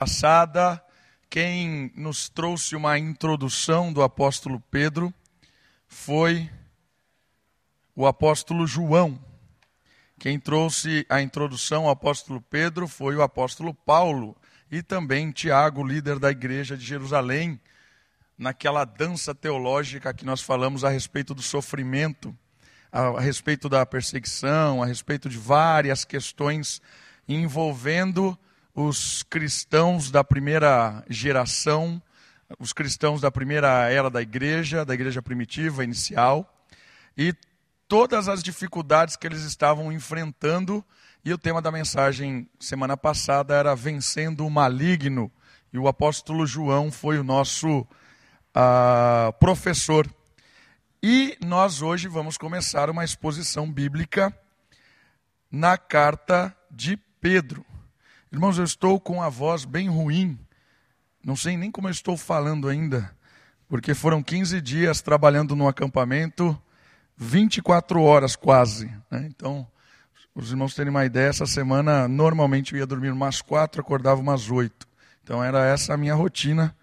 passada, quem nos trouxe uma introdução do apóstolo Pedro foi o apóstolo João. Quem trouxe a introdução ao apóstolo Pedro foi o apóstolo Paulo e também Tiago, líder da igreja de Jerusalém, naquela dança teológica que nós falamos a respeito do sofrimento, a respeito da perseguição, a respeito de várias questões envolvendo os cristãos da primeira geração, os cristãos da primeira era da igreja, da igreja primitiva, inicial, e todas as dificuldades que eles estavam enfrentando. E o tema da mensagem semana passada era Vencendo o Maligno. E o apóstolo João foi o nosso uh, professor. E nós hoje vamos começar uma exposição bíblica na carta de Pedro. Irmãos, eu estou com a voz bem ruim. Não sei nem como eu estou falando ainda, porque foram 15 dias trabalhando no acampamento 24 horas quase. Né? Então, os irmãos terem uma ideia, essa semana normalmente eu ia dormir umas quatro, acordava umas oito. Então era essa a minha rotina.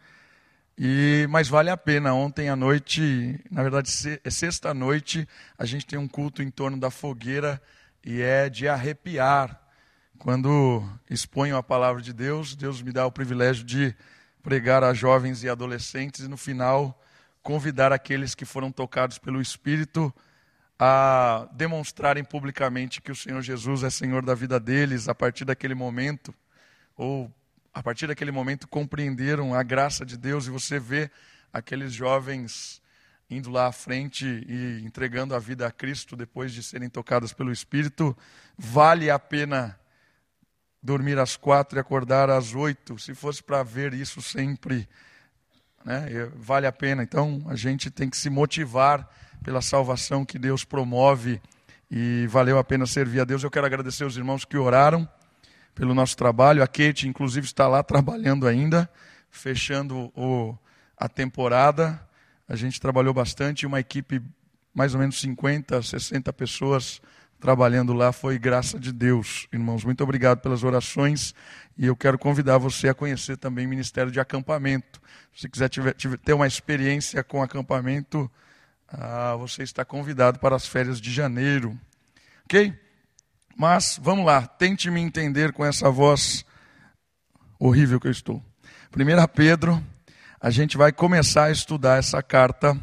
E mas vale a pena. Ontem à noite, na verdade é sexta noite, a gente tem um culto em torno da fogueira e é de arrepiar. Quando exponho a palavra de Deus, Deus me dá o privilégio de pregar a jovens e adolescentes e no final convidar aqueles que foram tocados pelo Espírito a demonstrarem publicamente que o Senhor Jesus é Senhor da vida deles a partir daquele momento, ou a partir daquele momento compreenderam a graça de Deus e você vê aqueles jovens indo lá à frente e entregando a vida a Cristo depois de serem tocados pelo Espírito, vale a pena dormir às quatro e acordar às oito. Se fosse para ver isso sempre, né, vale a pena. Então a gente tem que se motivar pela salvação que Deus promove e valeu a pena servir a Deus. Eu quero agradecer os irmãos que oraram pelo nosso trabalho. A Kate, inclusive, está lá trabalhando ainda, fechando o, a temporada. A gente trabalhou bastante, uma equipe, mais ou menos 50, 60 pessoas trabalhando lá. Foi graça de Deus, irmãos. Muito obrigado pelas orações. E eu quero convidar você a conhecer também o Ministério de Acampamento. Se quiser tiver, tiver, ter uma experiência com acampamento, ah, você está convidado para as férias de janeiro. Ok? Mas vamos lá, tente me entender com essa voz horrível que eu estou. 1 Pedro, a gente vai começar a estudar essa carta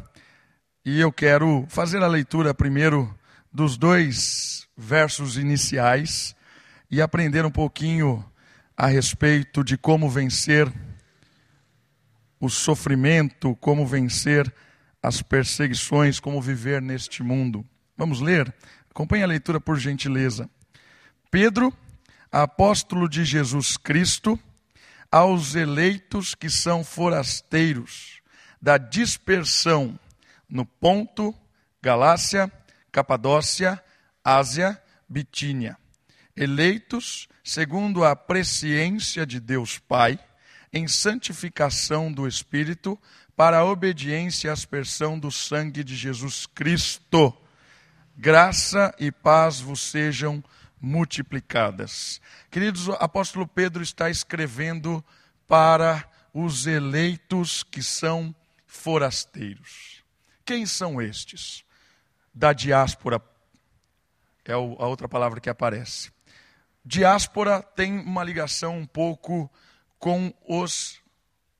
e eu quero fazer a leitura primeiro dos dois versos iniciais e aprender um pouquinho a respeito de como vencer o sofrimento, como vencer as perseguições, como viver neste mundo. Vamos ler? Acompanhe a leitura por gentileza. Pedro, apóstolo de Jesus Cristo, aos eleitos que são forasteiros da dispersão no Ponto, Galácia, Capadócia, Ásia, Bitínia, eleitos segundo a presciência de Deus Pai, em santificação do Espírito, para a obediência e aspersão do sangue de Jesus Cristo. Graça e paz vos sejam multiplicadas. Queridos, o apóstolo Pedro está escrevendo para os eleitos que são forasteiros. Quem são estes? Da diáspora, é a outra palavra que aparece. Diáspora tem uma ligação um pouco com os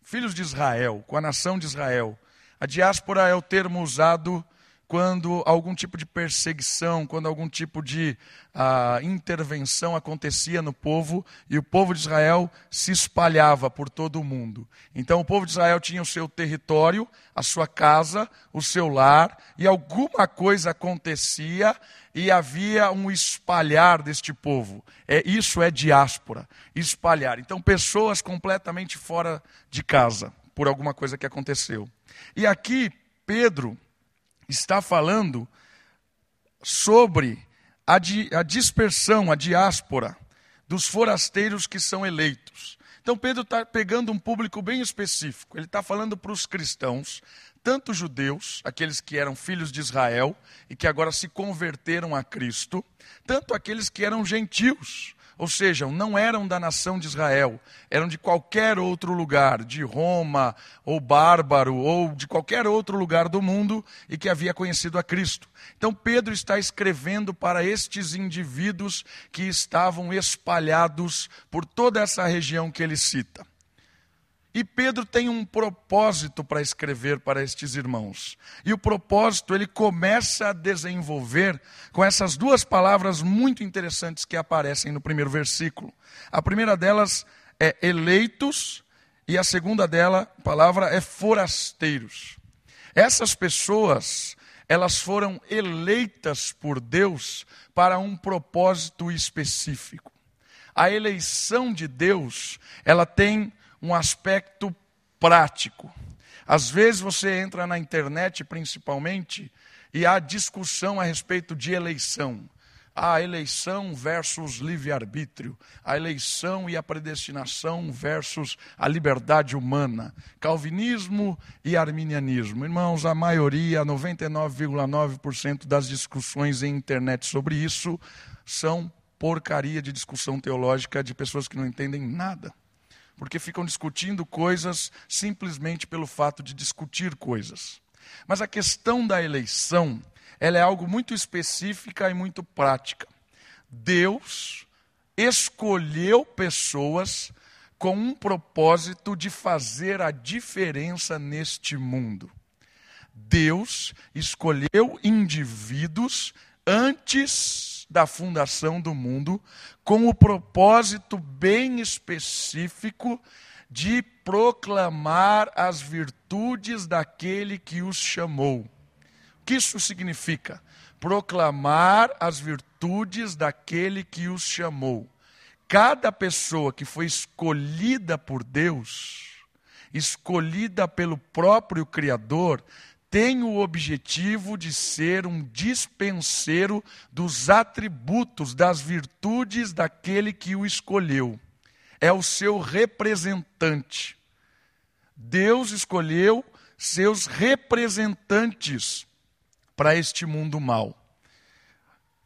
filhos de Israel, com a nação de Israel. A diáspora é o termo usado quando algum tipo de perseguição, quando algum tipo de uh, intervenção acontecia no povo e o povo de Israel se espalhava por todo o mundo. Então o povo de Israel tinha o seu território, a sua casa, o seu lar, e alguma coisa acontecia e havia um espalhar deste povo. É isso é diáspora, espalhar. Então pessoas completamente fora de casa por alguma coisa que aconteceu. E aqui Pedro está falando sobre a, di, a dispersão, a diáspora dos forasteiros que são eleitos. Então Pedro está pegando um público bem específico. Ele está falando para os cristãos tanto judeus, aqueles que eram filhos de Israel e que agora se converteram a Cristo, tanto aqueles que eram gentios, ou seja, não eram da nação de Israel, eram de qualquer outro lugar, de Roma, ou bárbaro, ou de qualquer outro lugar do mundo e que havia conhecido a Cristo. Então Pedro está escrevendo para estes indivíduos que estavam espalhados por toda essa região que ele cita. E Pedro tem um propósito para escrever para estes irmãos. E o propósito ele começa a desenvolver com essas duas palavras muito interessantes que aparecem no primeiro versículo. A primeira delas é eleitos e a segunda dela, palavra é forasteiros. Essas pessoas, elas foram eleitas por Deus para um propósito específico. A eleição de Deus, ela tem um aspecto prático. Às vezes você entra na internet, principalmente, e há discussão a respeito de eleição. A eleição versus livre-arbítrio, a eleição e a predestinação versus a liberdade humana, calvinismo e arminianismo. Irmãos, a maioria, 99,9% das discussões em internet sobre isso são porcaria de discussão teológica de pessoas que não entendem nada porque ficam discutindo coisas simplesmente pelo fato de discutir coisas. Mas a questão da eleição, ela é algo muito específica e muito prática. Deus escolheu pessoas com um propósito de fazer a diferença neste mundo. Deus escolheu indivíduos antes da fundação do mundo, com o propósito bem específico de proclamar as virtudes daquele que os chamou. O que isso significa? Proclamar as virtudes daquele que os chamou. Cada pessoa que foi escolhida por Deus, escolhida pelo próprio Criador, tem o objetivo de ser um dispenseiro dos atributos, das virtudes daquele que o escolheu. É o seu representante. Deus escolheu seus representantes para este mundo mal.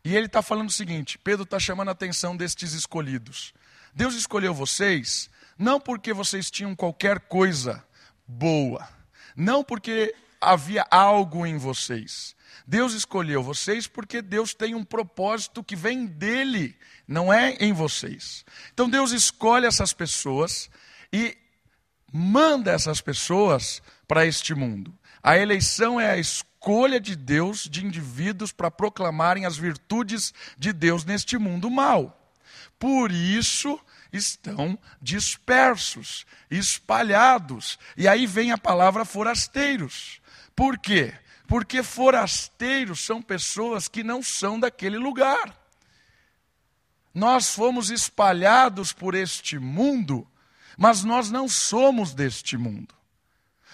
E ele está falando o seguinte: Pedro está chamando a atenção destes escolhidos. Deus escolheu vocês não porque vocês tinham qualquer coisa boa, não porque havia algo em vocês. Deus escolheu vocês porque Deus tem um propósito que vem dele, não é em vocês. Então Deus escolhe essas pessoas e manda essas pessoas para este mundo. A eleição é a escolha de Deus de indivíduos para proclamarem as virtudes de Deus neste mundo mal. Por isso estão dispersos, espalhados. E aí vem a palavra forasteiros. Por quê? Porque forasteiros são pessoas que não são daquele lugar. Nós fomos espalhados por este mundo, mas nós não somos deste mundo.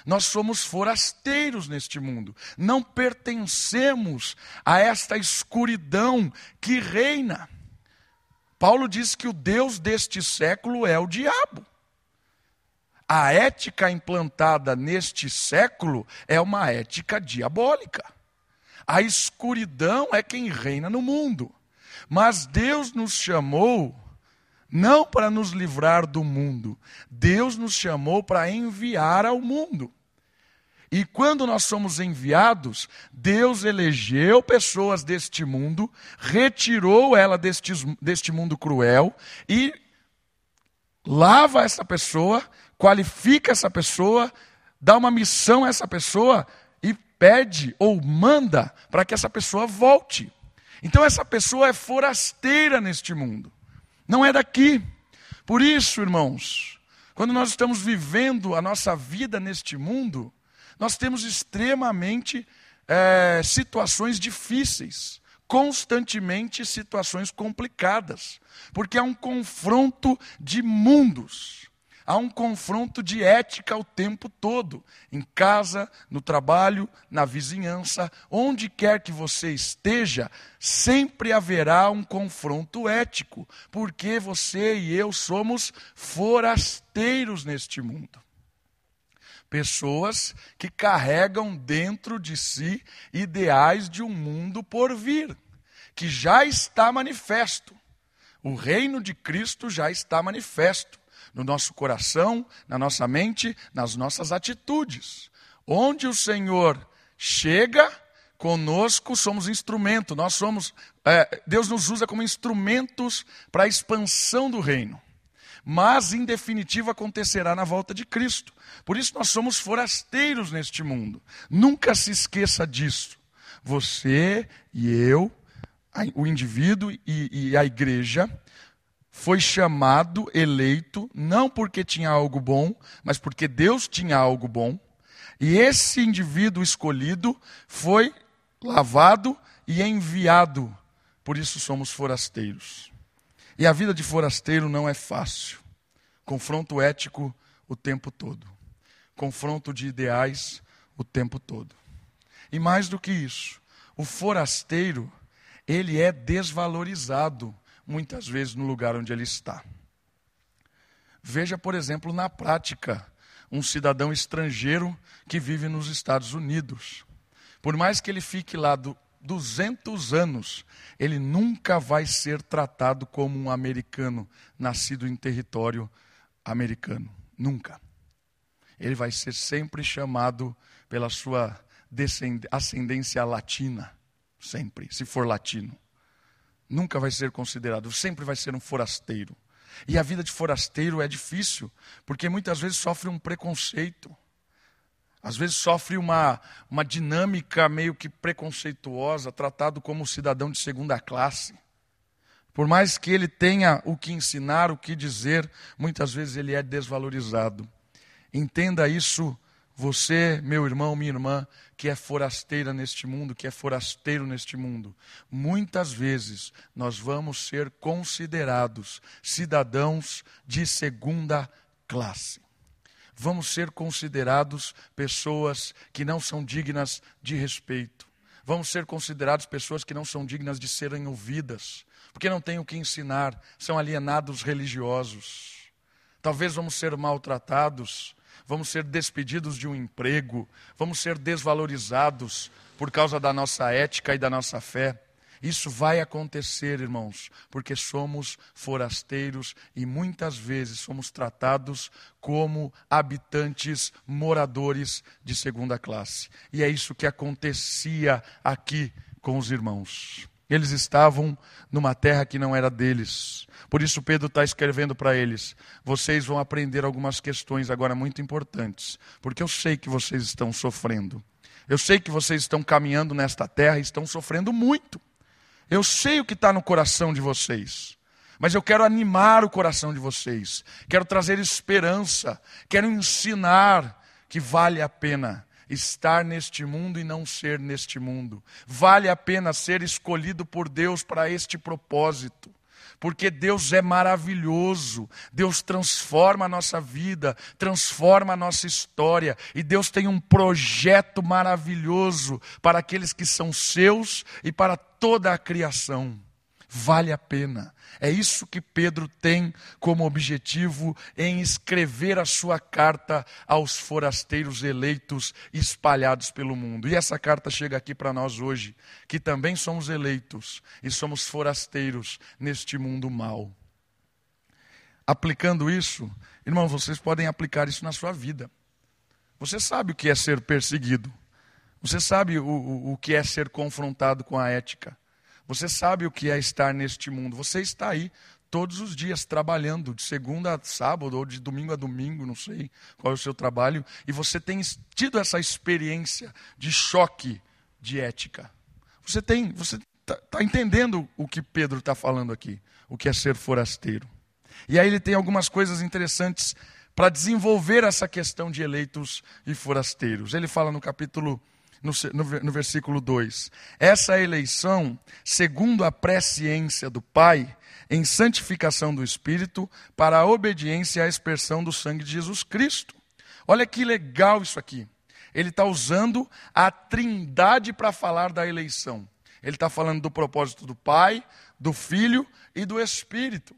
Nós somos forasteiros neste mundo, não pertencemos a esta escuridão que reina. Paulo diz que o Deus deste século é o diabo. A ética implantada neste século é uma ética diabólica. A escuridão é quem reina no mundo. Mas Deus nos chamou não para nos livrar do mundo, Deus nos chamou para enviar ao mundo. E quando nós somos enviados, Deus elegeu pessoas deste mundo, retirou ela deste, deste mundo cruel e lava essa pessoa qualifica essa pessoa, dá uma missão a essa pessoa e pede ou manda para que essa pessoa volte. Então essa pessoa é forasteira neste mundo, não é daqui. Por isso, irmãos, quando nós estamos vivendo a nossa vida neste mundo, nós temos extremamente é, situações difíceis, constantemente situações complicadas, porque há um confronto de mundos. Há um confronto de ética o tempo todo, em casa, no trabalho, na vizinhança, onde quer que você esteja, sempre haverá um confronto ético, porque você e eu somos forasteiros neste mundo. Pessoas que carregam dentro de si ideais de um mundo por vir, que já está manifesto O reino de Cristo já está manifesto no nosso coração, na nossa mente, nas nossas atitudes. Onde o Senhor chega, conosco somos instrumento, nós somos, é, Deus nos usa como instrumentos para a expansão do reino. Mas, em definitivo, acontecerá na volta de Cristo. Por isso, nós somos forasteiros neste mundo. Nunca se esqueça disso. Você e eu, o indivíduo e, e a igreja, foi chamado, eleito, não porque tinha algo bom, mas porque Deus tinha algo bom. E esse indivíduo escolhido foi lavado e enviado. Por isso somos forasteiros. E a vida de forasteiro não é fácil. Confronto ético o tempo todo. Confronto de ideais o tempo todo. E mais do que isso, o forasteiro, ele é desvalorizado muitas vezes no lugar onde ele está. Veja, por exemplo, na prática, um cidadão estrangeiro que vive nos Estados Unidos. Por mais que ele fique lá do 200 anos, ele nunca vai ser tratado como um americano nascido em território americano. Nunca. Ele vai ser sempre chamado pela sua ascendência latina. Sempre, se for latino. Nunca vai ser considerado, sempre vai ser um forasteiro. E a vida de forasteiro é difícil, porque muitas vezes sofre um preconceito. Às vezes sofre uma, uma dinâmica meio que preconceituosa, tratado como cidadão de segunda classe. Por mais que ele tenha o que ensinar, o que dizer, muitas vezes ele é desvalorizado. Entenda isso, você, meu irmão, minha irmã, que é forasteira neste mundo, que é forasteiro neste mundo. Muitas vezes nós vamos ser considerados cidadãos de segunda classe vamos ser considerados pessoas que não são dignas de respeito. Vamos ser considerados pessoas que não são dignas de serem ouvidas, porque não têm o que ensinar, são alienados religiosos. Talvez vamos ser maltratados, vamos ser despedidos de um emprego, vamos ser desvalorizados por causa da nossa ética e da nossa fé. Isso vai acontecer, irmãos, porque somos forasteiros e muitas vezes somos tratados como habitantes, moradores de segunda classe. E é isso que acontecia aqui com os irmãos. Eles estavam numa terra que não era deles. Por isso, Pedro está escrevendo para eles: vocês vão aprender algumas questões agora muito importantes, porque eu sei que vocês estão sofrendo. Eu sei que vocês estão caminhando nesta terra e estão sofrendo muito. Eu sei o que está no coração de vocês, mas eu quero animar o coração de vocês, quero trazer esperança, quero ensinar que vale a pena estar neste mundo e não ser neste mundo, vale a pena ser escolhido por Deus para este propósito porque Deus é maravilhoso, Deus transforma a nossa vida, transforma a nossa história, e Deus tem um projeto maravilhoso para aqueles que são seus e para toda a criação. Vale a pena. É isso que Pedro tem como objetivo em escrever a sua carta aos forasteiros eleitos espalhados pelo mundo. E essa carta chega aqui para nós hoje, que também somos eleitos e somos forasteiros neste mundo mau. Aplicando isso, irmãos, vocês podem aplicar isso na sua vida. Você sabe o que é ser perseguido. Você sabe o, o, o que é ser confrontado com a ética. Você sabe o que é estar neste mundo. Você está aí todos os dias trabalhando, de segunda a sábado ou de domingo a domingo, não sei qual é o seu trabalho, e você tem tido essa experiência de choque de ética. Você tem, você está tá entendendo o que Pedro está falando aqui, o que é ser forasteiro. E aí ele tem algumas coisas interessantes para desenvolver essa questão de eleitos e forasteiros. Ele fala no capítulo no, no, no versículo 2. Essa eleição, segundo a presciência do Pai, em santificação do Espírito, para a obediência à expressão do sangue de Jesus Cristo. Olha que legal isso aqui. Ele está usando a trindade para falar da eleição. Ele está falando do propósito do Pai, do Filho e do Espírito.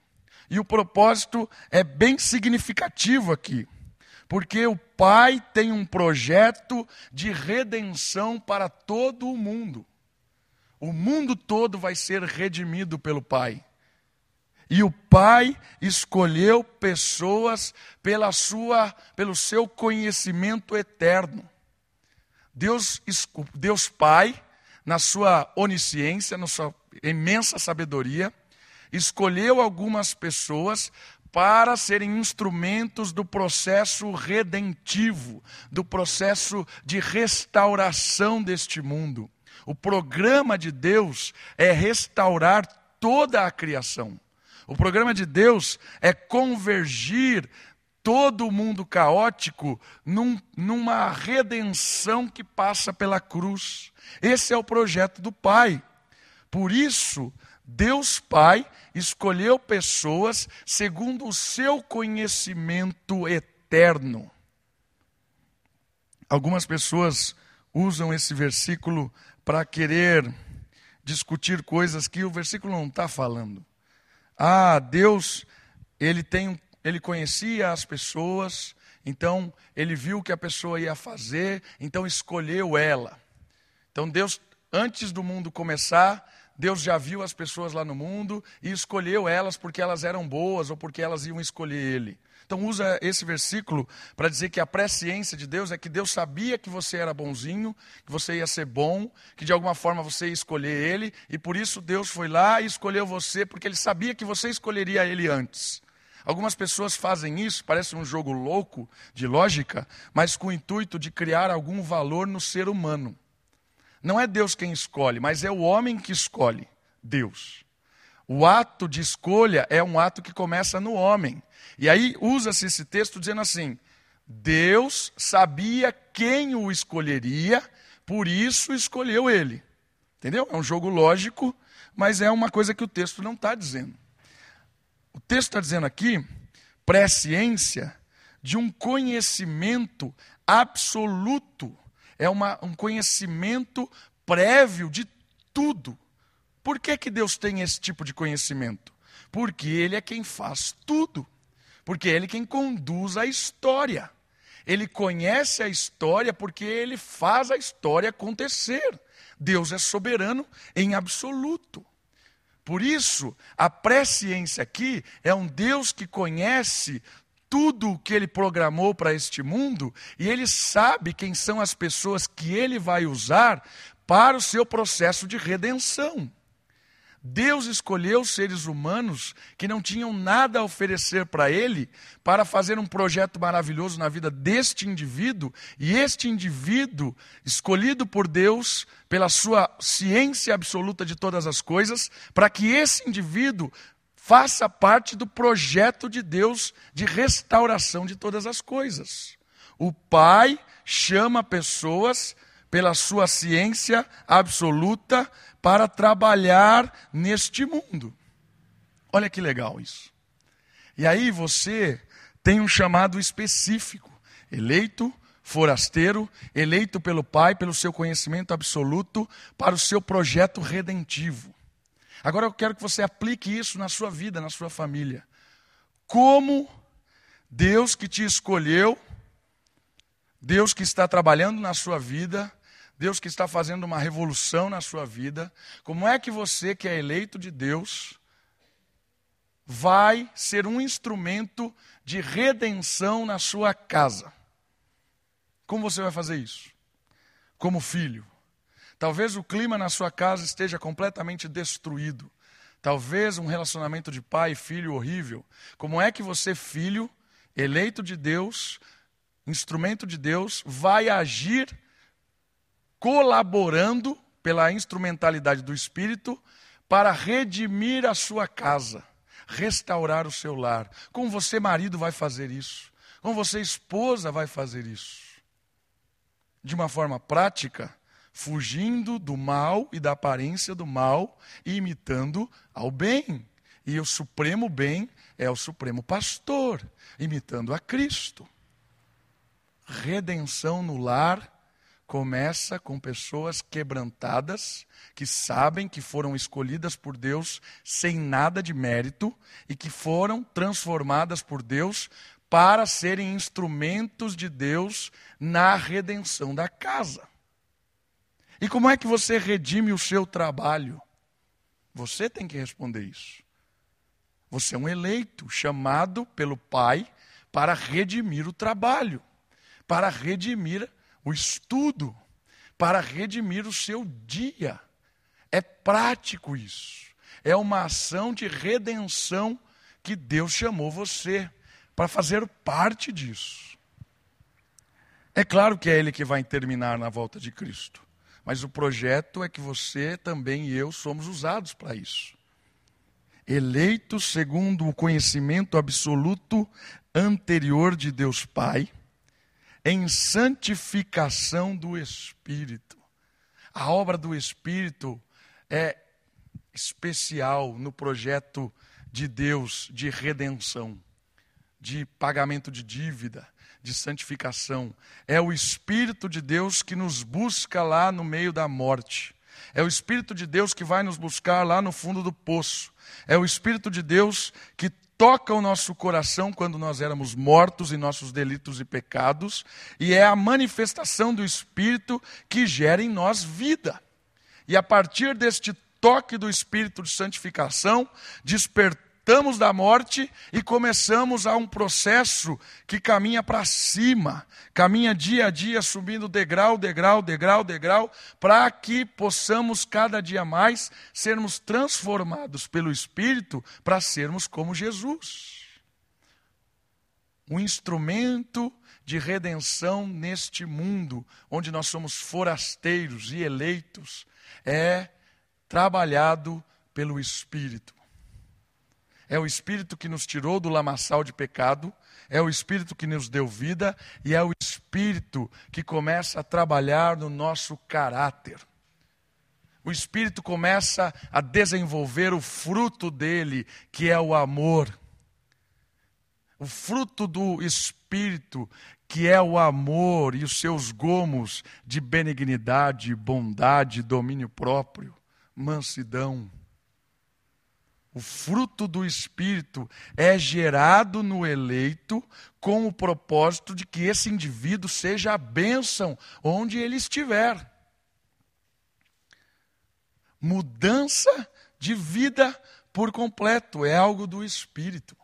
E o propósito é bem significativo aqui porque o Pai tem um projeto de redenção para todo o mundo. O mundo todo vai ser redimido pelo Pai. E o Pai escolheu pessoas pela sua, pelo seu conhecimento eterno. Deus, Deus Pai, na sua onisciência, na sua imensa sabedoria, escolheu algumas pessoas para serem instrumentos do processo redentivo, do processo de restauração deste mundo. O programa de Deus é restaurar toda a criação. O programa de Deus é convergir todo o mundo caótico num, numa redenção que passa pela cruz. Esse é o projeto do Pai. Por isso, Deus Pai escolheu pessoas segundo o seu conhecimento eterno. Algumas pessoas usam esse versículo para querer discutir coisas que o versículo não está falando. Ah, Deus, ele tem, ele conhecia as pessoas, então ele viu o que a pessoa ia fazer, então escolheu ela. Então Deus, antes do mundo começar, Deus já viu as pessoas lá no mundo e escolheu elas porque elas eram boas ou porque elas iam escolher Ele. Então usa esse versículo para dizer que a presciência de Deus é que Deus sabia que você era bonzinho, que você ia ser bom, que de alguma forma você ia escolher Ele, e por isso Deus foi lá e escolheu você, porque Ele sabia que você escolheria Ele antes. Algumas pessoas fazem isso, parece um jogo louco de lógica, mas com o intuito de criar algum valor no ser humano. Não é Deus quem escolhe, mas é o homem que escolhe Deus. O ato de escolha é um ato que começa no homem. E aí usa-se esse texto dizendo assim: Deus sabia quem o escolheria, por isso escolheu ele. Entendeu? É um jogo lógico, mas é uma coisa que o texto não está dizendo. O texto está dizendo aqui presciência de um conhecimento absoluto é uma, um conhecimento prévio de tudo. Por que, que Deus tem esse tipo de conhecimento? Porque Ele é quem faz tudo. Porque Ele é quem conduz a história. Ele conhece a história porque Ele faz a história acontecer. Deus é soberano em absoluto. Por isso, a presciência aqui é um Deus que conhece tudo o que ele programou para este mundo e ele sabe quem são as pessoas que ele vai usar para o seu processo de redenção. Deus escolheu seres humanos que não tinham nada a oferecer para ele para fazer um projeto maravilhoso na vida deste indivíduo, e este indivíduo, escolhido por Deus pela sua ciência absoluta de todas as coisas, para que esse indivíduo faça parte do projeto de Deus de restauração de todas as coisas. O Pai chama pessoas pela sua ciência absoluta para trabalhar neste mundo. Olha que legal isso. E aí você tem um chamado específico, eleito forasteiro, eleito pelo Pai, pelo seu conhecimento absoluto, para o seu projeto redentivo. Agora eu quero que você aplique isso na sua vida, na sua família. Como Deus que te escolheu, Deus que está trabalhando na sua vida, Deus que está fazendo uma revolução na sua vida, como é que você, que é eleito de Deus, vai ser um instrumento de redenção na sua casa? Como você vai fazer isso? Como filho, Talvez o clima na sua casa esteja completamente destruído. Talvez um relacionamento de pai e filho horrível. Como é que você, filho, eleito de Deus, instrumento de Deus, vai agir colaborando pela instrumentalidade do Espírito para redimir a sua casa, restaurar o seu lar? Como você, marido, vai fazer isso? Como você, esposa, vai fazer isso? De uma forma prática, fugindo do mal e da aparência do mal e imitando ao bem. E o supremo bem é o supremo pastor, imitando a Cristo. Redenção no lar começa com pessoas quebrantadas, que sabem que foram escolhidas por Deus sem nada de mérito e que foram transformadas por Deus para serem instrumentos de Deus na redenção da casa. E como é que você redime o seu trabalho? Você tem que responder isso. Você é um eleito, chamado pelo Pai para redimir o trabalho, para redimir o estudo, para redimir o seu dia. É prático isso. É uma ação de redenção que Deus chamou você para fazer parte disso. É claro que é Ele que vai terminar na volta de Cristo, mas o projeto é que você também e eu somos usados para isso. Eleitos segundo o conhecimento absoluto anterior de Deus Pai, em santificação do Espírito. A obra do Espírito é especial no projeto de Deus de redenção, de pagamento de dívida, de santificação. É o Espírito de Deus que nos busca lá no meio da morte. É o Espírito de Deus que vai nos buscar lá no fundo do poço. É o Espírito de Deus que toca o nosso coração quando nós éramos mortos em nossos delitos e pecados, e é a manifestação do Espírito que gera em nós vida. E a partir deste toque do Espírito de santificação, despertamos da morte e começamos a um processo que caminha para cima, caminha dia a dia, subindo degrau, degrau, degrau, degrau, para que possamos cada dia mais sermos transformados pelo Espírito para sermos como Jesus. Um instrumento de redenção neste mundo, onde nós somos forasteiros e eleitos, é trabalhado pelo Espírito. É o Espírito que nos tirou do lamaçal de pecado, é o Espírito que nos deu vida e é o Espírito que começa a trabalhar no nosso caráter. O Espírito começa a desenvolver o fruto dele, que é o amor. O fruto do Espírito, que é o amor e os seus gomos de benignidade, bondade, domínio próprio mansidão. O fruto do Espírito é gerado no eleito com o propósito de que esse indivíduo seja a bênção onde ele estiver. Mudança de vida por completo é algo do Espírito.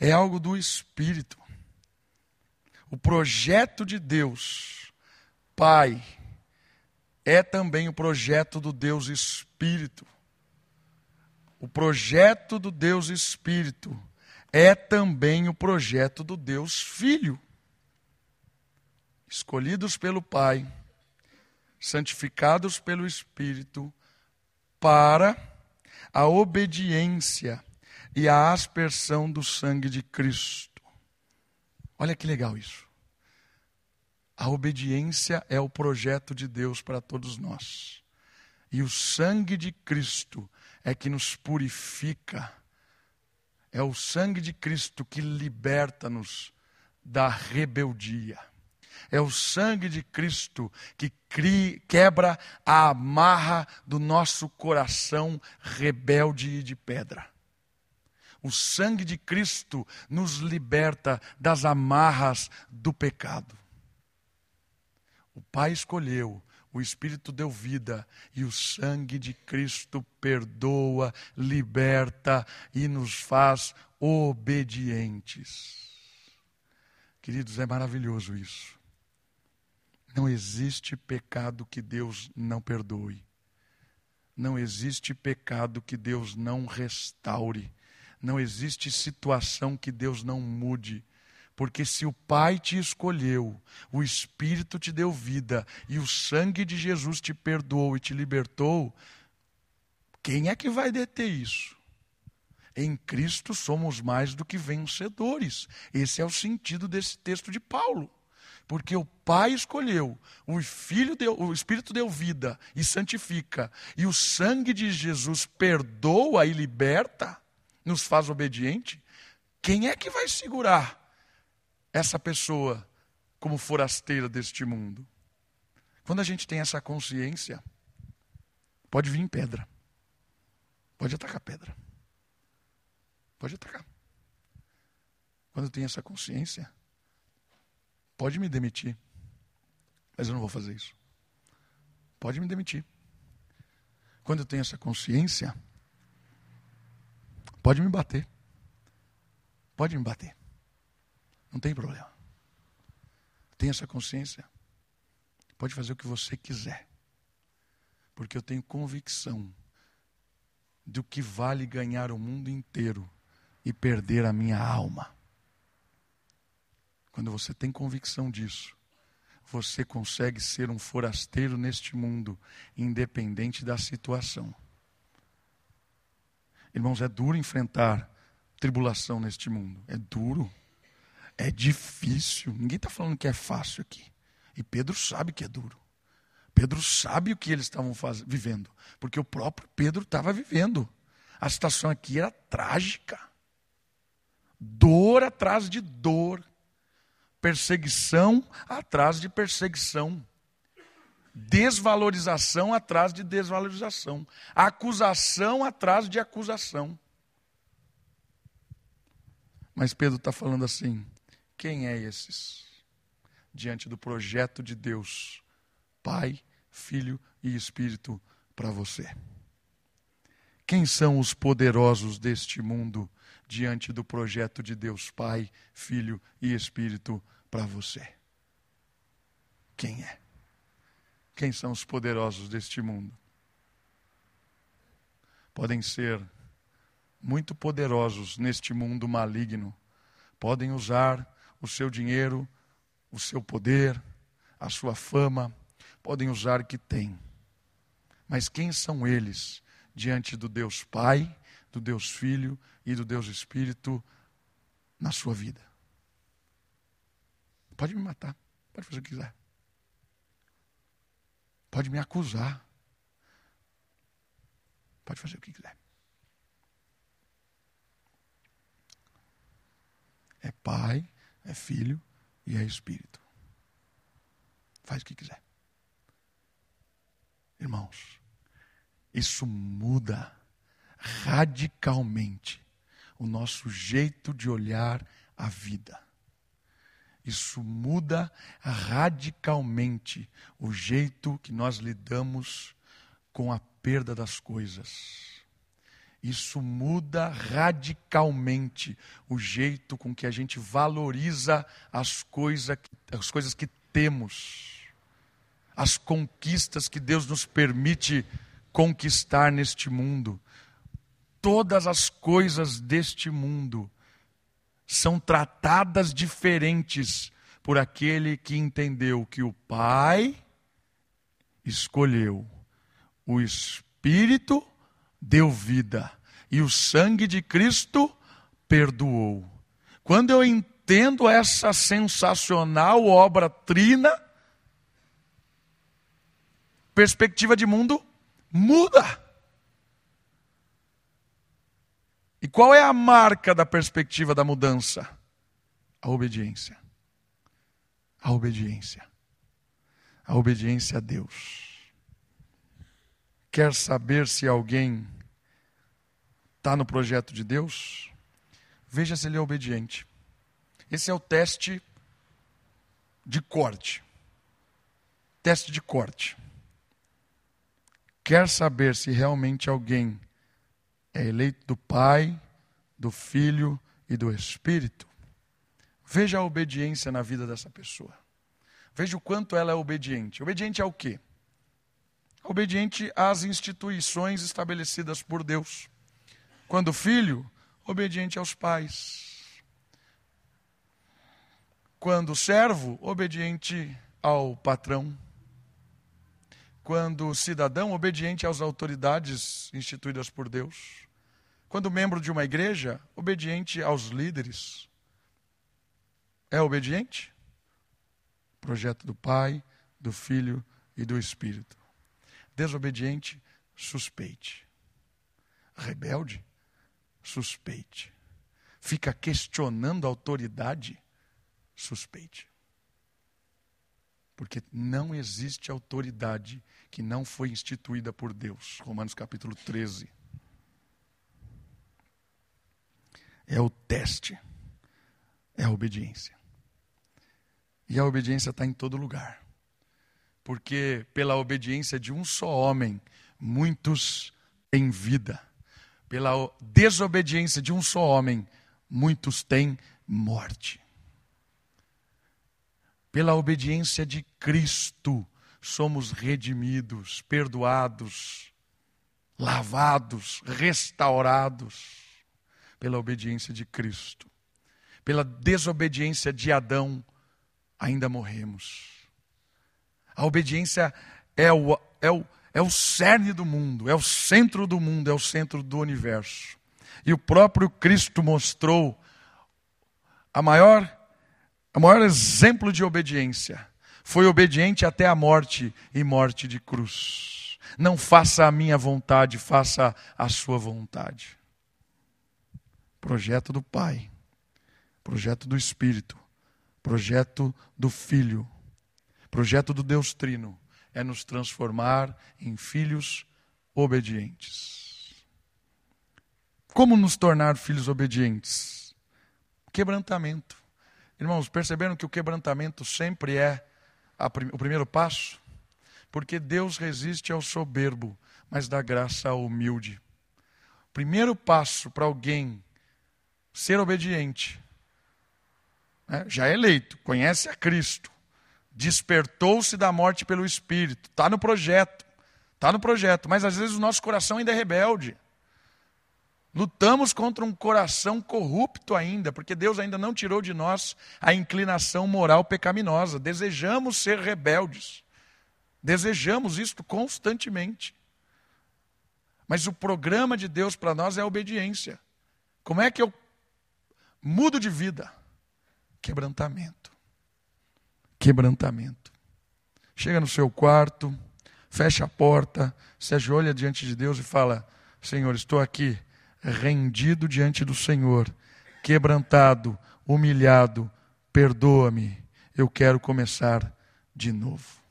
É algo do Espírito. O projeto de Deus, Pai, é também o projeto do Deus Espírito. O projeto do Deus Espírito é também o projeto do Deus Filho. Escolhidos pelo Pai, santificados pelo Espírito, para a obediência e a aspersão do sangue de Cristo. Olha que legal isso. A obediência é o projeto de Deus para todos nós. E o sangue de Cristo é que nos purifica. É o sangue de Cristo que liberta-nos da rebeldia. É o sangue de Cristo que cria, quebra a amarra do nosso coração rebelde e de pedra. O sangue de Cristo nos liberta das amarras do pecado. O Pai escolheu, o Espírito deu vida e o sangue de Cristo perdoa, liberta e nos faz obedientes. Queridos, é maravilhoso isso. Não existe pecado que Deus não perdoe. Não existe pecado que Deus não restaure. Não existe situação que Deus não mude. Porque se o Pai te escolheu, o Espírito te deu vida e o sangue de Jesus te perdoou e te libertou, quem é que vai deter isso? Em Cristo somos mais do que vencedores. Esse é o sentido desse texto de Paulo. Porque o Pai escolheu, o Filho deu, o Espírito deu vida e santifica, e o sangue de Jesus perdoa e liberta, nos faz obediente. Quem é que vai segurar essa pessoa como forasteira deste mundo. Quando a gente tem essa consciência, pode vir pedra. Pode atacar pedra. Pode atacar. Quando eu tenho essa consciência, pode me demitir. Mas eu não vou fazer isso. Pode me demitir. Quando eu tenho essa consciência, pode me bater. Pode me bater. Não tem problema. Tenha essa consciência. Pode fazer o que você quiser. Porque eu tenho convicção do que vale ganhar o mundo inteiro e perder a minha alma. Quando você tem convicção disso, você consegue ser um forasteiro neste mundo, independente da situação. Irmãos, é duro enfrentar tribulação neste mundo. É duro. É difícil. Ninguém está falando que é fácil aqui. E Pedro sabe que é duro. Pedro sabe o que eles estavam vivendo. Porque o próprio Pedro estava vivendo. A situação aqui era trágica. Dor atrás de dor. Perseguição atrás de perseguição. Desvalorização atrás de desvalorização. Acusação atrás de acusação. Mas Pedro está falando assim: quem é esses? Diante do projeto de Deus, Pai, Filho e Espírito para você. Quem são os poderosos deste mundo diante do projeto de Deus, Pai, Filho e Espírito para você? Quem é? Quem são os poderosos deste mundo? Podem ser muito poderosos neste mundo maligno. Podem usar o seu dinheiro, o seu poder, a sua fama, podem usar o que têm. Mas quem são eles diante do Deus Pai, do Deus Filho e do Deus Espírito na sua vida? Pode me matar, pode fazer o que quiser. Pode me acusar. Pode fazer o que quiser. É Pai, é Filho e é Espírito. Faz o que quiser. Irmãos, isso muda radicalmente o nosso jeito de olhar a vida. Isso muda radicalmente o jeito que nós lidamos com a perda das coisas. Isso muda radicalmente o jeito com que a gente valoriza as, coisa, as coisas que temos, as conquistas que Deus nos permite conquistar neste mundo. Todas as coisas deste mundo são tratadas diferentes por aquele que entendeu que o Pai escolheu, o Espírito deu vida e o sangue de Cristo perdoou. Quando eu entendo essa sensacional obra trina, perspectiva de mundo muda. E qual é a marca da perspectiva da mudança? A obediência. A obediência. A obediência a Deus. Quer saber se alguém está no projeto de Deus? Veja se ele é obediente. Esse é o teste de corte. Teste de corte. Quer saber se realmente alguém é eleito do Pai, do Filho e do Espírito? Veja a obediência na vida dessa pessoa. Veja o quanto ela é obediente. Obediente ao quê? Obediente às instituições estabelecidas por Deus. Quando filho, obediente aos pais. Quando servo, obediente ao patrão. Quando cidadão, obediente às autoridades instituídas por Deus quando membro de uma igreja, obediente aos líderes. É obediente? Projeto do Pai, do Filho e do Espírito. Desobediente, suspeite. Rebelde, suspeite. Fica questionando a autoridade, suspeite. Porque não existe autoridade que não foi instituída por Deus. Romanos capítulo 13. é o teste, é a obediência. E a obediência está em todo lugar. Porque pela obediência de um só homem, muitos têm vida. Pela desobediência de um só homem, muitos têm morte. Pela obediência de Cristo, somos redimidos, perdoados, lavados, restaurados. Pela obediência de Cristo. Pela desobediência de Adão, ainda morremos. A obediência é o, é o, é o cerne do mundo, é o centro do mundo, é o centro do universo. E o próprio Cristo mostrou a maior, a maior exemplo de obediência. Foi obediente até a morte e morte de cruz. Não faça a minha vontade, faça a sua vontade. Projeto do Pai, projeto do Espírito, projeto do Filho, projeto do Deus Trino é nos transformar em filhos obedientes. Como nos tornar filhos obedientes? Quebrantamento. Irmãos, perceberam que o quebrantamento sempre é prim o primeiro passo? Porque Deus resiste ao soberbo, mas dá graça ao humilde. Primeiro passo para alguém ser obediente, né? já é eleito, conhece a Cristo, despertou-se da morte pelo Espírito. Está no projeto. Está no projeto. Mas às vezes o nosso coração ainda é rebelde. Lutamos contra um coração corrupto ainda, porque Deus ainda não tirou de nós a inclinação moral pecaminosa. Desejamos ser rebeldes. Desejamos isto constantemente. Mas o programa de Deus para nós é a obediência. Como é que eu mudo de vida? Quebrantamento quebrantamento. Chega no seu quarto, fecha a porta, se ajoelha diante de Deus e fala: Senhor, estou aqui rendido diante do Senhor, quebrantado, humilhado, perdoa-me, eu quero começar de novo.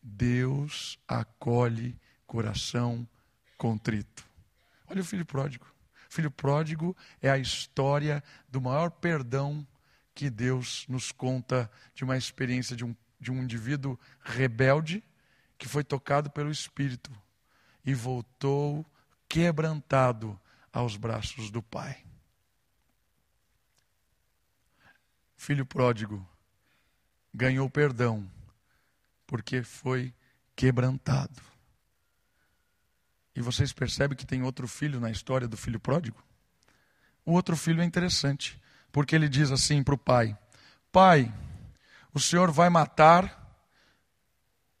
Deus acolhe coração contrito. Olha o filho pródigo. filho pródigo é a história do maior perdão que Deus nos conta de uma experiência de um, de um indivíduo rebelde que foi tocado pelo Espírito e voltou quebrantado aos braços do Pai. Filho pródigo ganhou perdão porque foi quebrantado. E vocês percebem que tem outro filho na história do filho pródigo? O outro filho é interessante porque ele diz assim para o pai: Pai, o senhor vai matar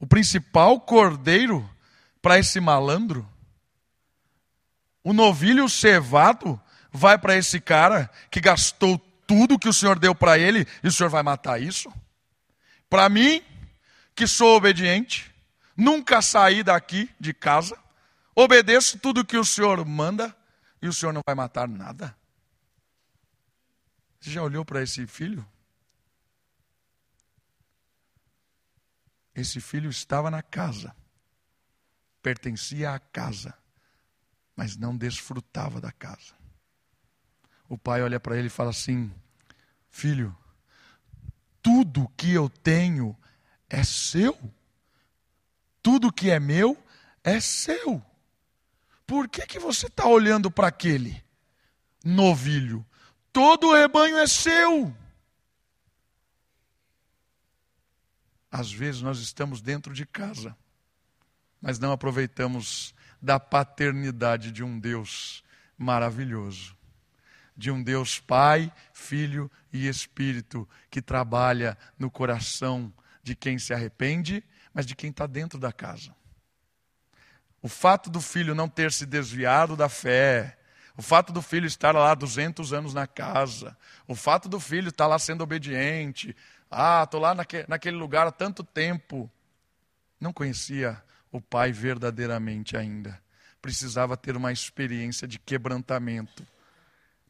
o principal cordeiro para esse malandro? O novilho cevado vai para esse cara que gastou tudo que o senhor deu para ele e o senhor vai matar isso? Para mim, que sou obediente, nunca saí daqui de casa, obedeço tudo que o senhor manda e o senhor não vai matar nada? Você já olhou para esse filho? Esse filho estava na casa, pertencia à casa, mas não desfrutava da casa. O pai olha para ele e fala assim: Filho, tudo que eu tenho é seu, tudo que é meu é seu. Por que, que você está olhando para aquele novilho? Todo o rebanho é seu. Às vezes nós estamos dentro de casa, mas não aproveitamos da paternidade de um Deus maravilhoso. De um Deus Pai, Filho e Espírito que trabalha no coração de quem se arrepende, mas de quem está dentro da casa. O fato do filho não ter se desviado da fé, o fato do filho estar lá 200 anos na casa, o fato do filho estar lá sendo obediente, ah, estou lá naquele lugar há tanto tempo, não conhecia o pai verdadeiramente ainda. Precisava ter uma experiência de quebrantamento.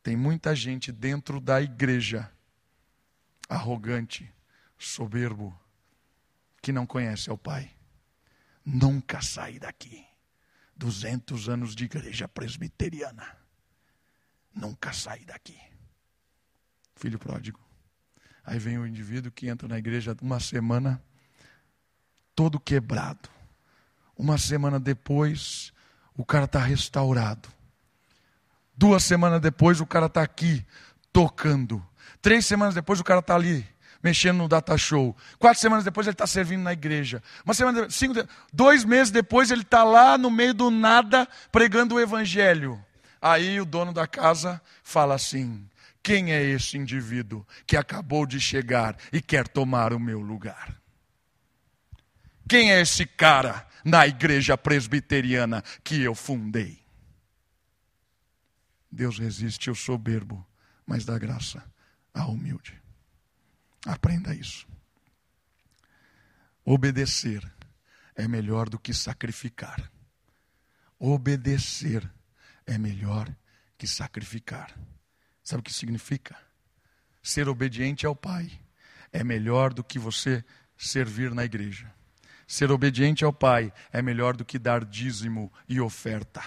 Tem muita gente dentro da igreja, arrogante, soberbo, que não conhece o pai. Nunca sai daqui. 200 anos de igreja presbiteriana nunca sai daqui. Filho pródigo. Aí vem o indivíduo que entra na igreja uma semana, todo quebrado. Uma semana depois, o cara está restaurado. Duas semanas depois o cara está aqui tocando. Três semanas depois o cara está ali mexendo no data show. Quatro semanas depois ele está servindo na igreja. Uma semana, cinco, dois meses depois ele está lá no meio do nada pregando o evangelho. Aí o dono da casa fala assim: quem é esse indivíduo que acabou de chegar e quer tomar o meu lugar? Quem é esse cara na igreja presbiteriana que eu fundei? Deus resiste ao soberbo, mas dá graça ao humilde. Aprenda isso. Obedecer é melhor do que sacrificar. Obedecer é melhor que sacrificar. Sabe o que significa? Ser obediente ao Pai é melhor do que você servir na igreja. Ser obediente ao Pai é melhor do que dar dízimo e oferta.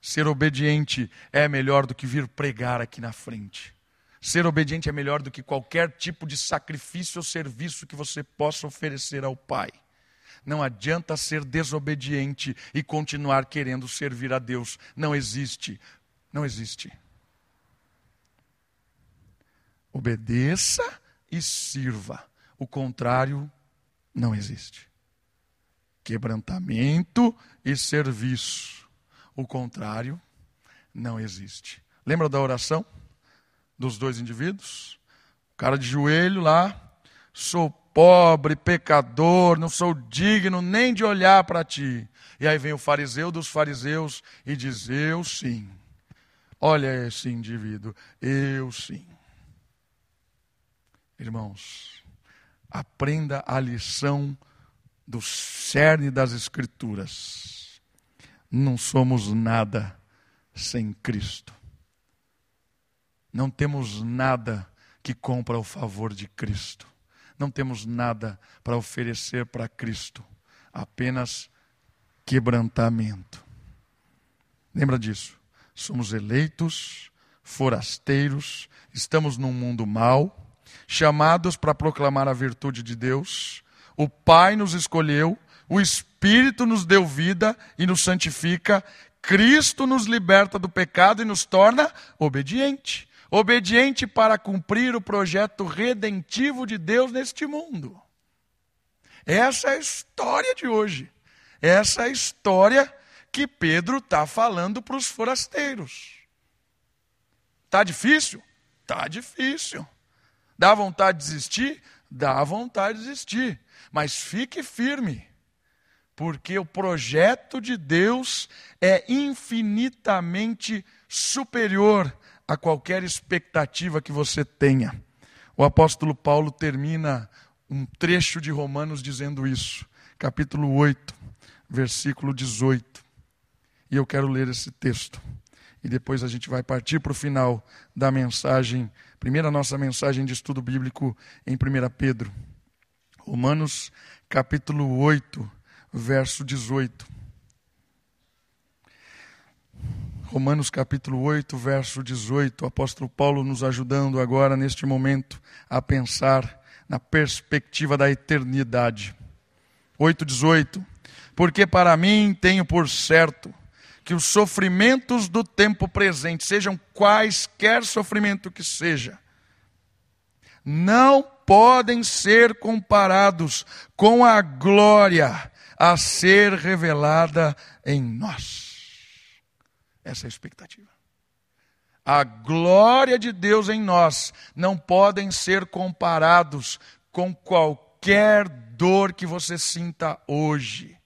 Ser obediente é melhor do que vir pregar aqui na frente. Ser obediente é melhor do que qualquer tipo de sacrifício ou serviço que você possa oferecer ao Pai. Não adianta ser desobediente e continuar querendo servir a Deus. Não existe. Não existe. Obedeça e sirva. O contrário não existe quebrantamento e serviço. O contrário não existe. Lembra da oração dos dois indivíduos? O cara de joelho lá, sou pobre, pecador, não sou digno nem de olhar para ti. E aí vem o fariseu dos fariseus e diz: Eu sim. Olha esse indivíduo, eu sim. Irmãos, aprenda a lição do cerne das Escrituras. Não somos nada sem Cristo. Não temos nada que compra o favor de Cristo. Não temos nada para oferecer para Cristo. Apenas quebrantamento. Lembra disso? Somos eleitos, forasteiros, estamos num mundo mau, chamados para proclamar a virtude de Deus, o Pai nos escolheu, o Espírito nos deu vida e nos santifica, Cristo nos liberta do pecado e nos torna obediente. Obediente para cumprir o projeto redentivo de Deus neste mundo. Essa é a história de hoje. Essa é a história que Pedro está falando para os forasteiros. Está difícil? Está difícil. Dá vontade de desistir? Dá vontade de desistir. Mas fique firme, porque o projeto de Deus é infinitamente superior a qualquer expectativa que você tenha. O apóstolo Paulo termina um trecho de Romanos dizendo isso, capítulo 8, versículo 18. E eu quero ler esse texto. E depois a gente vai partir para o final da mensagem, primeira nossa mensagem de estudo bíblico em 1 Pedro. Romanos capítulo 8, verso 18. Romanos capítulo 8, verso 18, o apóstolo Paulo nos ajudando agora neste momento a pensar na perspectiva da eternidade. 8:18. Porque para mim tenho por certo que os sofrimentos do tempo presente, sejam quaisquer sofrimento que seja, não podem ser comparados com a glória a ser revelada em nós. Essa é a expectativa. A glória de Deus em nós não podem ser comparados com qualquer dor que você sinta hoje.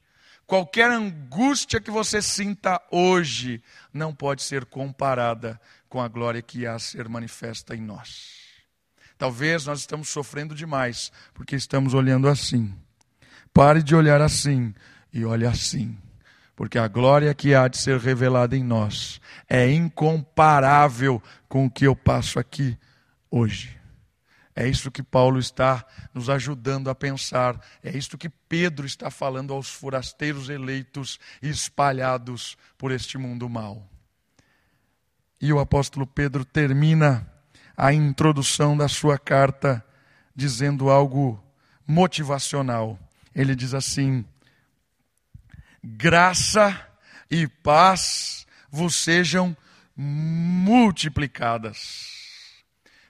Qualquer angústia que você sinta hoje não pode ser comparada com a glória que há a ser manifesta em nós. Talvez nós estamos sofrendo demais porque estamos olhando assim. Pare de olhar assim e olhe assim, porque a glória que há de ser revelada em nós é incomparável com o que eu passo aqui hoje. É isso que Paulo está nos ajudando a pensar, é isso que Pedro está falando aos forasteiros eleitos e espalhados por este mundo mau. E o apóstolo Pedro termina a introdução da sua carta dizendo algo motivacional. Ele diz assim: graça e paz vos sejam multiplicadas.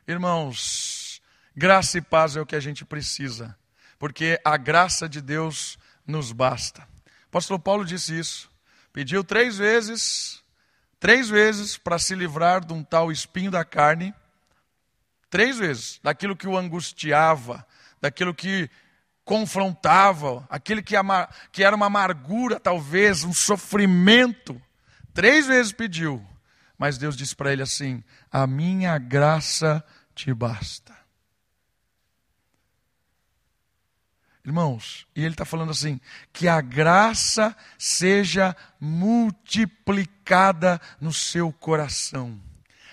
Irmãos, graça e paz é o que a gente precisa, porque a graça de Deus nos basta. O apóstolo Paulo disse isso. Pediu três vezes, três vezes para se livrar de um tal espinho da carne, três vezes, daquilo que o angustiava, daquilo que confrontava, aquilo que, que era uma amargura, talvez, um sofrimento. Três vezes pediu, mas Deus disse para ele assim: A minha graça te basta. Irmãos, e ele está falando assim: que a graça seja multiplicada no seu coração.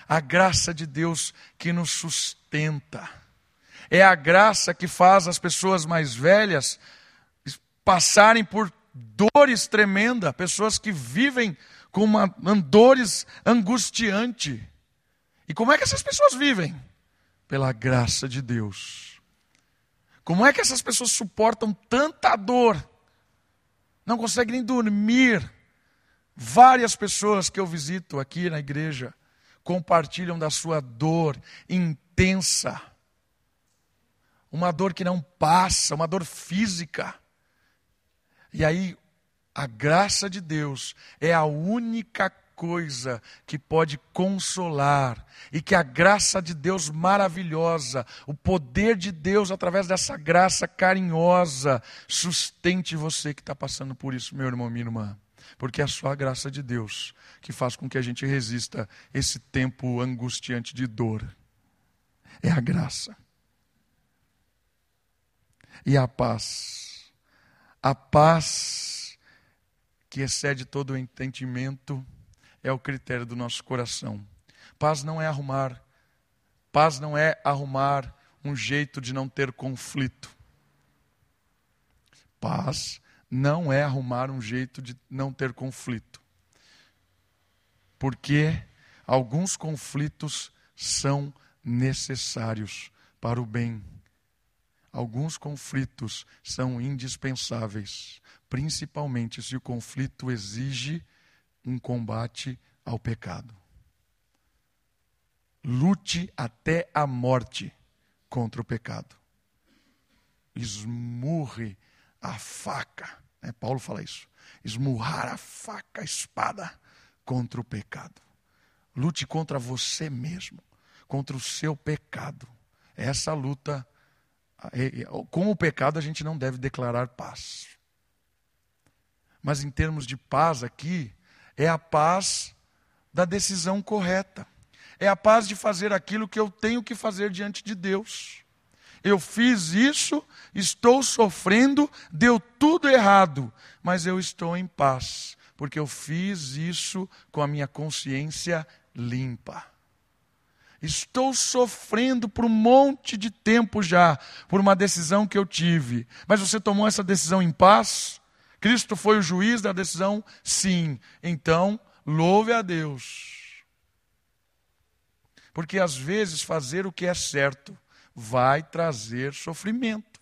A graça de Deus que nos sustenta. É a graça que faz as pessoas mais velhas passarem por dores tremendas, pessoas que vivem com uma, dores angustiante. E como é que essas pessoas vivem? Pela graça de Deus. Como é que essas pessoas suportam tanta dor? Não conseguem nem dormir. Várias pessoas que eu visito aqui na igreja compartilham da sua dor intensa. Uma dor que não passa, uma dor física. E aí, a graça de Deus é a única coisa que pode consolar, e que a graça de Deus maravilhosa, o poder de Deus através dessa graça carinhosa, sustente você que está passando por isso, meu irmão, minha irmã. Porque é só a graça de Deus que faz com que a gente resista esse tempo angustiante de dor. É a graça. E a paz. A paz que excede todo o entendimento é o critério do nosso coração. Paz não é arrumar, paz não é arrumar um jeito de não ter conflito. Paz não é arrumar um jeito de não ter conflito. Porque alguns conflitos são necessários para o bem. Alguns conflitos são indispensáveis, principalmente se o conflito exige um combate ao pecado. Lute até a morte contra o pecado. Esmurre a faca. Né? Paulo fala isso. Esmurrar a faca, a espada contra o pecado. Lute contra você mesmo, contra o seu pecado. Essa luta, com o pecado, a gente não deve declarar paz. Mas em termos de paz aqui, é a paz da decisão correta. É a paz de fazer aquilo que eu tenho que fazer diante de Deus. Eu fiz isso, estou sofrendo, deu tudo errado, mas eu estou em paz, porque eu fiz isso com a minha consciência limpa. Estou sofrendo por um monte de tempo já, por uma decisão que eu tive, mas você tomou essa decisão em paz? Cristo foi o juiz da decisão? Sim. Então, louve a Deus. Porque às vezes fazer o que é certo vai trazer sofrimento.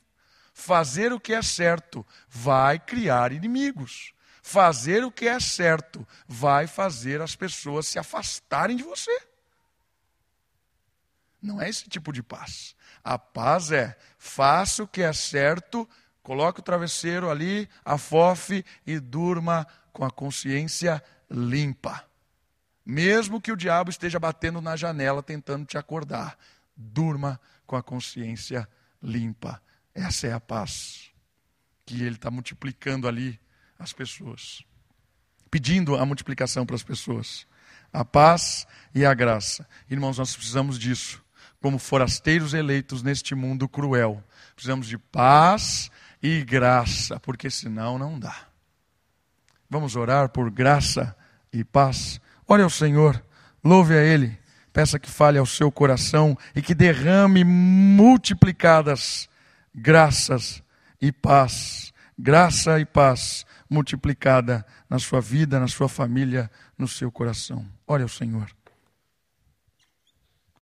Fazer o que é certo vai criar inimigos. Fazer o que é certo vai fazer as pessoas se afastarem de você. Não é esse tipo de paz. A paz é faça o que é certo Coloque o travesseiro ali, afofe e durma com a consciência limpa. Mesmo que o diabo esteja batendo na janela tentando te acordar, durma com a consciência limpa. Essa é a paz que ele está multiplicando ali as pessoas, pedindo a multiplicação para as pessoas. A paz e a graça. Irmãos, nós precisamos disso. Como forasteiros eleitos neste mundo cruel, precisamos de paz e graça, porque senão não dá. Vamos orar por graça e paz. Ore ao Senhor, louve a Ele, peça que fale ao seu coração e que derrame multiplicadas graças e paz. Graça e paz multiplicada na sua vida, na sua família, no seu coração. Ore ao Senhor.